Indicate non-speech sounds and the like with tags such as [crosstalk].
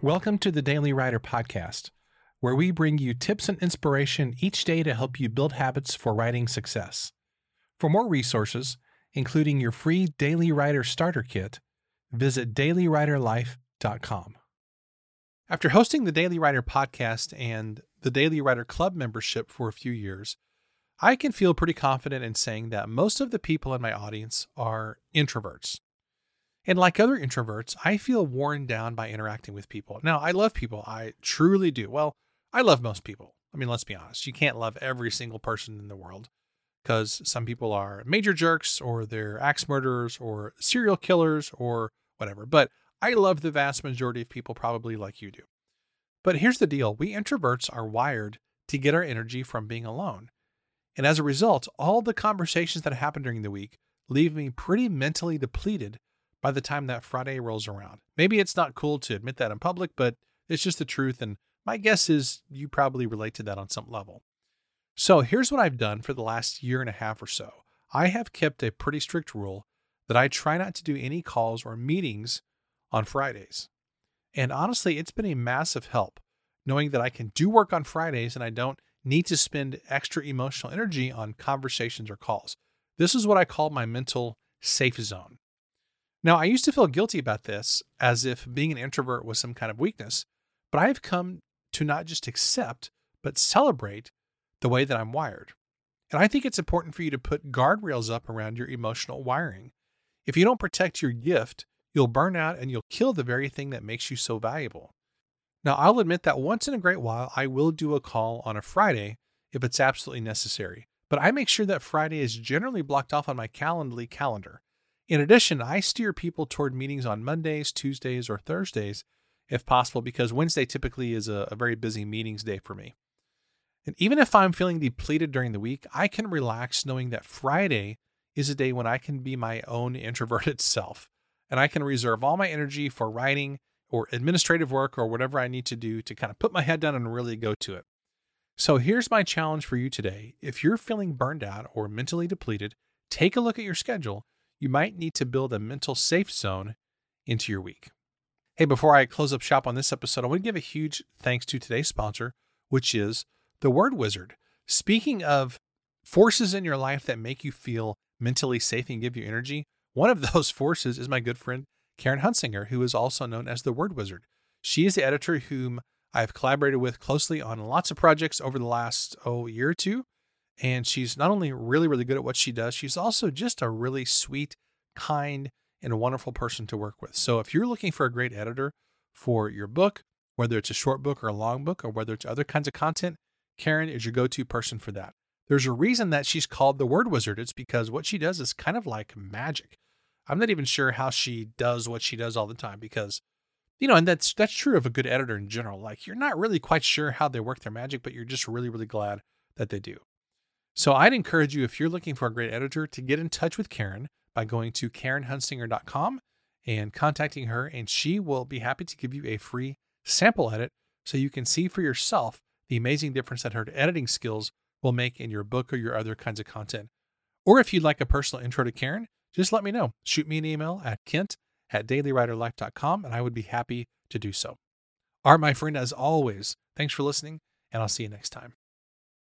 Welcome to the Daily Writer Podcast, where we bring you tips and inspiration each day to help you build habits for writing success. For more resources, including your free Daily Writer Starter Kit, visit dailywriterlife.com. After hosting the Daily Writer Podcast and the Daily Writer Club membership for a few years, I can feel pretty confident in saying that most of the people in my audience are introverts. And like other introverts, I feel worn down by interacting with people. Now, I love people. I truly do. Well, I love most people. I mean, let's be honest. You can't love every single person in the world because some people are major jerks or they're axe murderers or serial killers or whatever. But I love the vast majority of people, probably like you do. But here's the deal we introverts are wired to get our energy from being alone. And as a result, all the conversations that happen during the week leave me pretty mentally depleted by the time that Friday rolls around. Maybe it's not cool to admit that in public, but it's just the truth. And my guess is you probably relate to that on some level. So here's what I've done for the last year and a half or so I have kept a pretty strict rule that I try not to do any calls or meetings on Fridays. And honestly, it's been a massive help knowing that I can do work on Fridays and I don't need to spend extra emotional energy on conversations or calls. This is what I call my mental safe zone. Now, I used to feel guilty about this as if being an introvert was some kind of weakness, but I have come to not just accept, but celebrate the way that I'm wired. And I think it's important for you to put guardrails up around your emotional wiring. If you don't protect your gift, you'll burn out and you'll kill the very thing that makes you so valuable. Now, I'll admit that once in a great while, I will do a call on a Friday if it's absolutely necessary, but I make sure that Friday is generally blocked off on my Calendly calendar. In addition, I steer people toward meetings on Mondays, Tuesdays, or Thursdays if possible, because Wednesday typically is a, a, very busy meetings day for me. And even if I'm feeling depleted during the week, I can relax knowing that Friday is a day when I can be my own [laughs] introverted self and I can reserve all my energy for writing or administrative work or whatever I need to do to kind of put my head down and really go to it. So here's my challenge for you today. If you're feeling burned out or mentally depleted, take a look at your schedule you might need to build a mental safe zone into your week. Hey, before I close up shop on this episode, I want to give a huge thanks to today's sponsor, which is the Word Wizard. Speaking of forces in your life that make you feel mentally safe and give you energy, [laughs] one of those forces is my good friend Karen Hunsanger, who is also known as the Word Wizard. She is the editor whom I've collaborated with closely on lots of projects over the last oh year or two. And she's not only really, really good at what she does, she's also just a really sweet, kind, and wonderful person to work with. So if you're looking for a great editor for your book, whether it's a short book or a long book, or whether it's other kinds of content, Karen is your go to person for that. There's a reason that she's called the word wizard. It's because what she does is kind of like magic. I'm not even sure how she does what she does all the time because, you know, and that's that's true of a good editor in general. Like you're not really quite sure how they work their magic, but you're just really, really glad that they do. So I'd encourage you, if you're looking for a great editor, to get in touch with Karen by going to KarenHunsanger.com and contacting her, and she will be happy to give you a free sample edit so you can see for yourself the amazing difference that her editing skills will make in your book or your other kinds of content. Or if you'd like a personal intro to Karen, just let me know. Shoot me an email at kent at dailywriterlife.com and I would be happy to do so. Art, my friend, as always, thanks for listening, and I'll see you next time.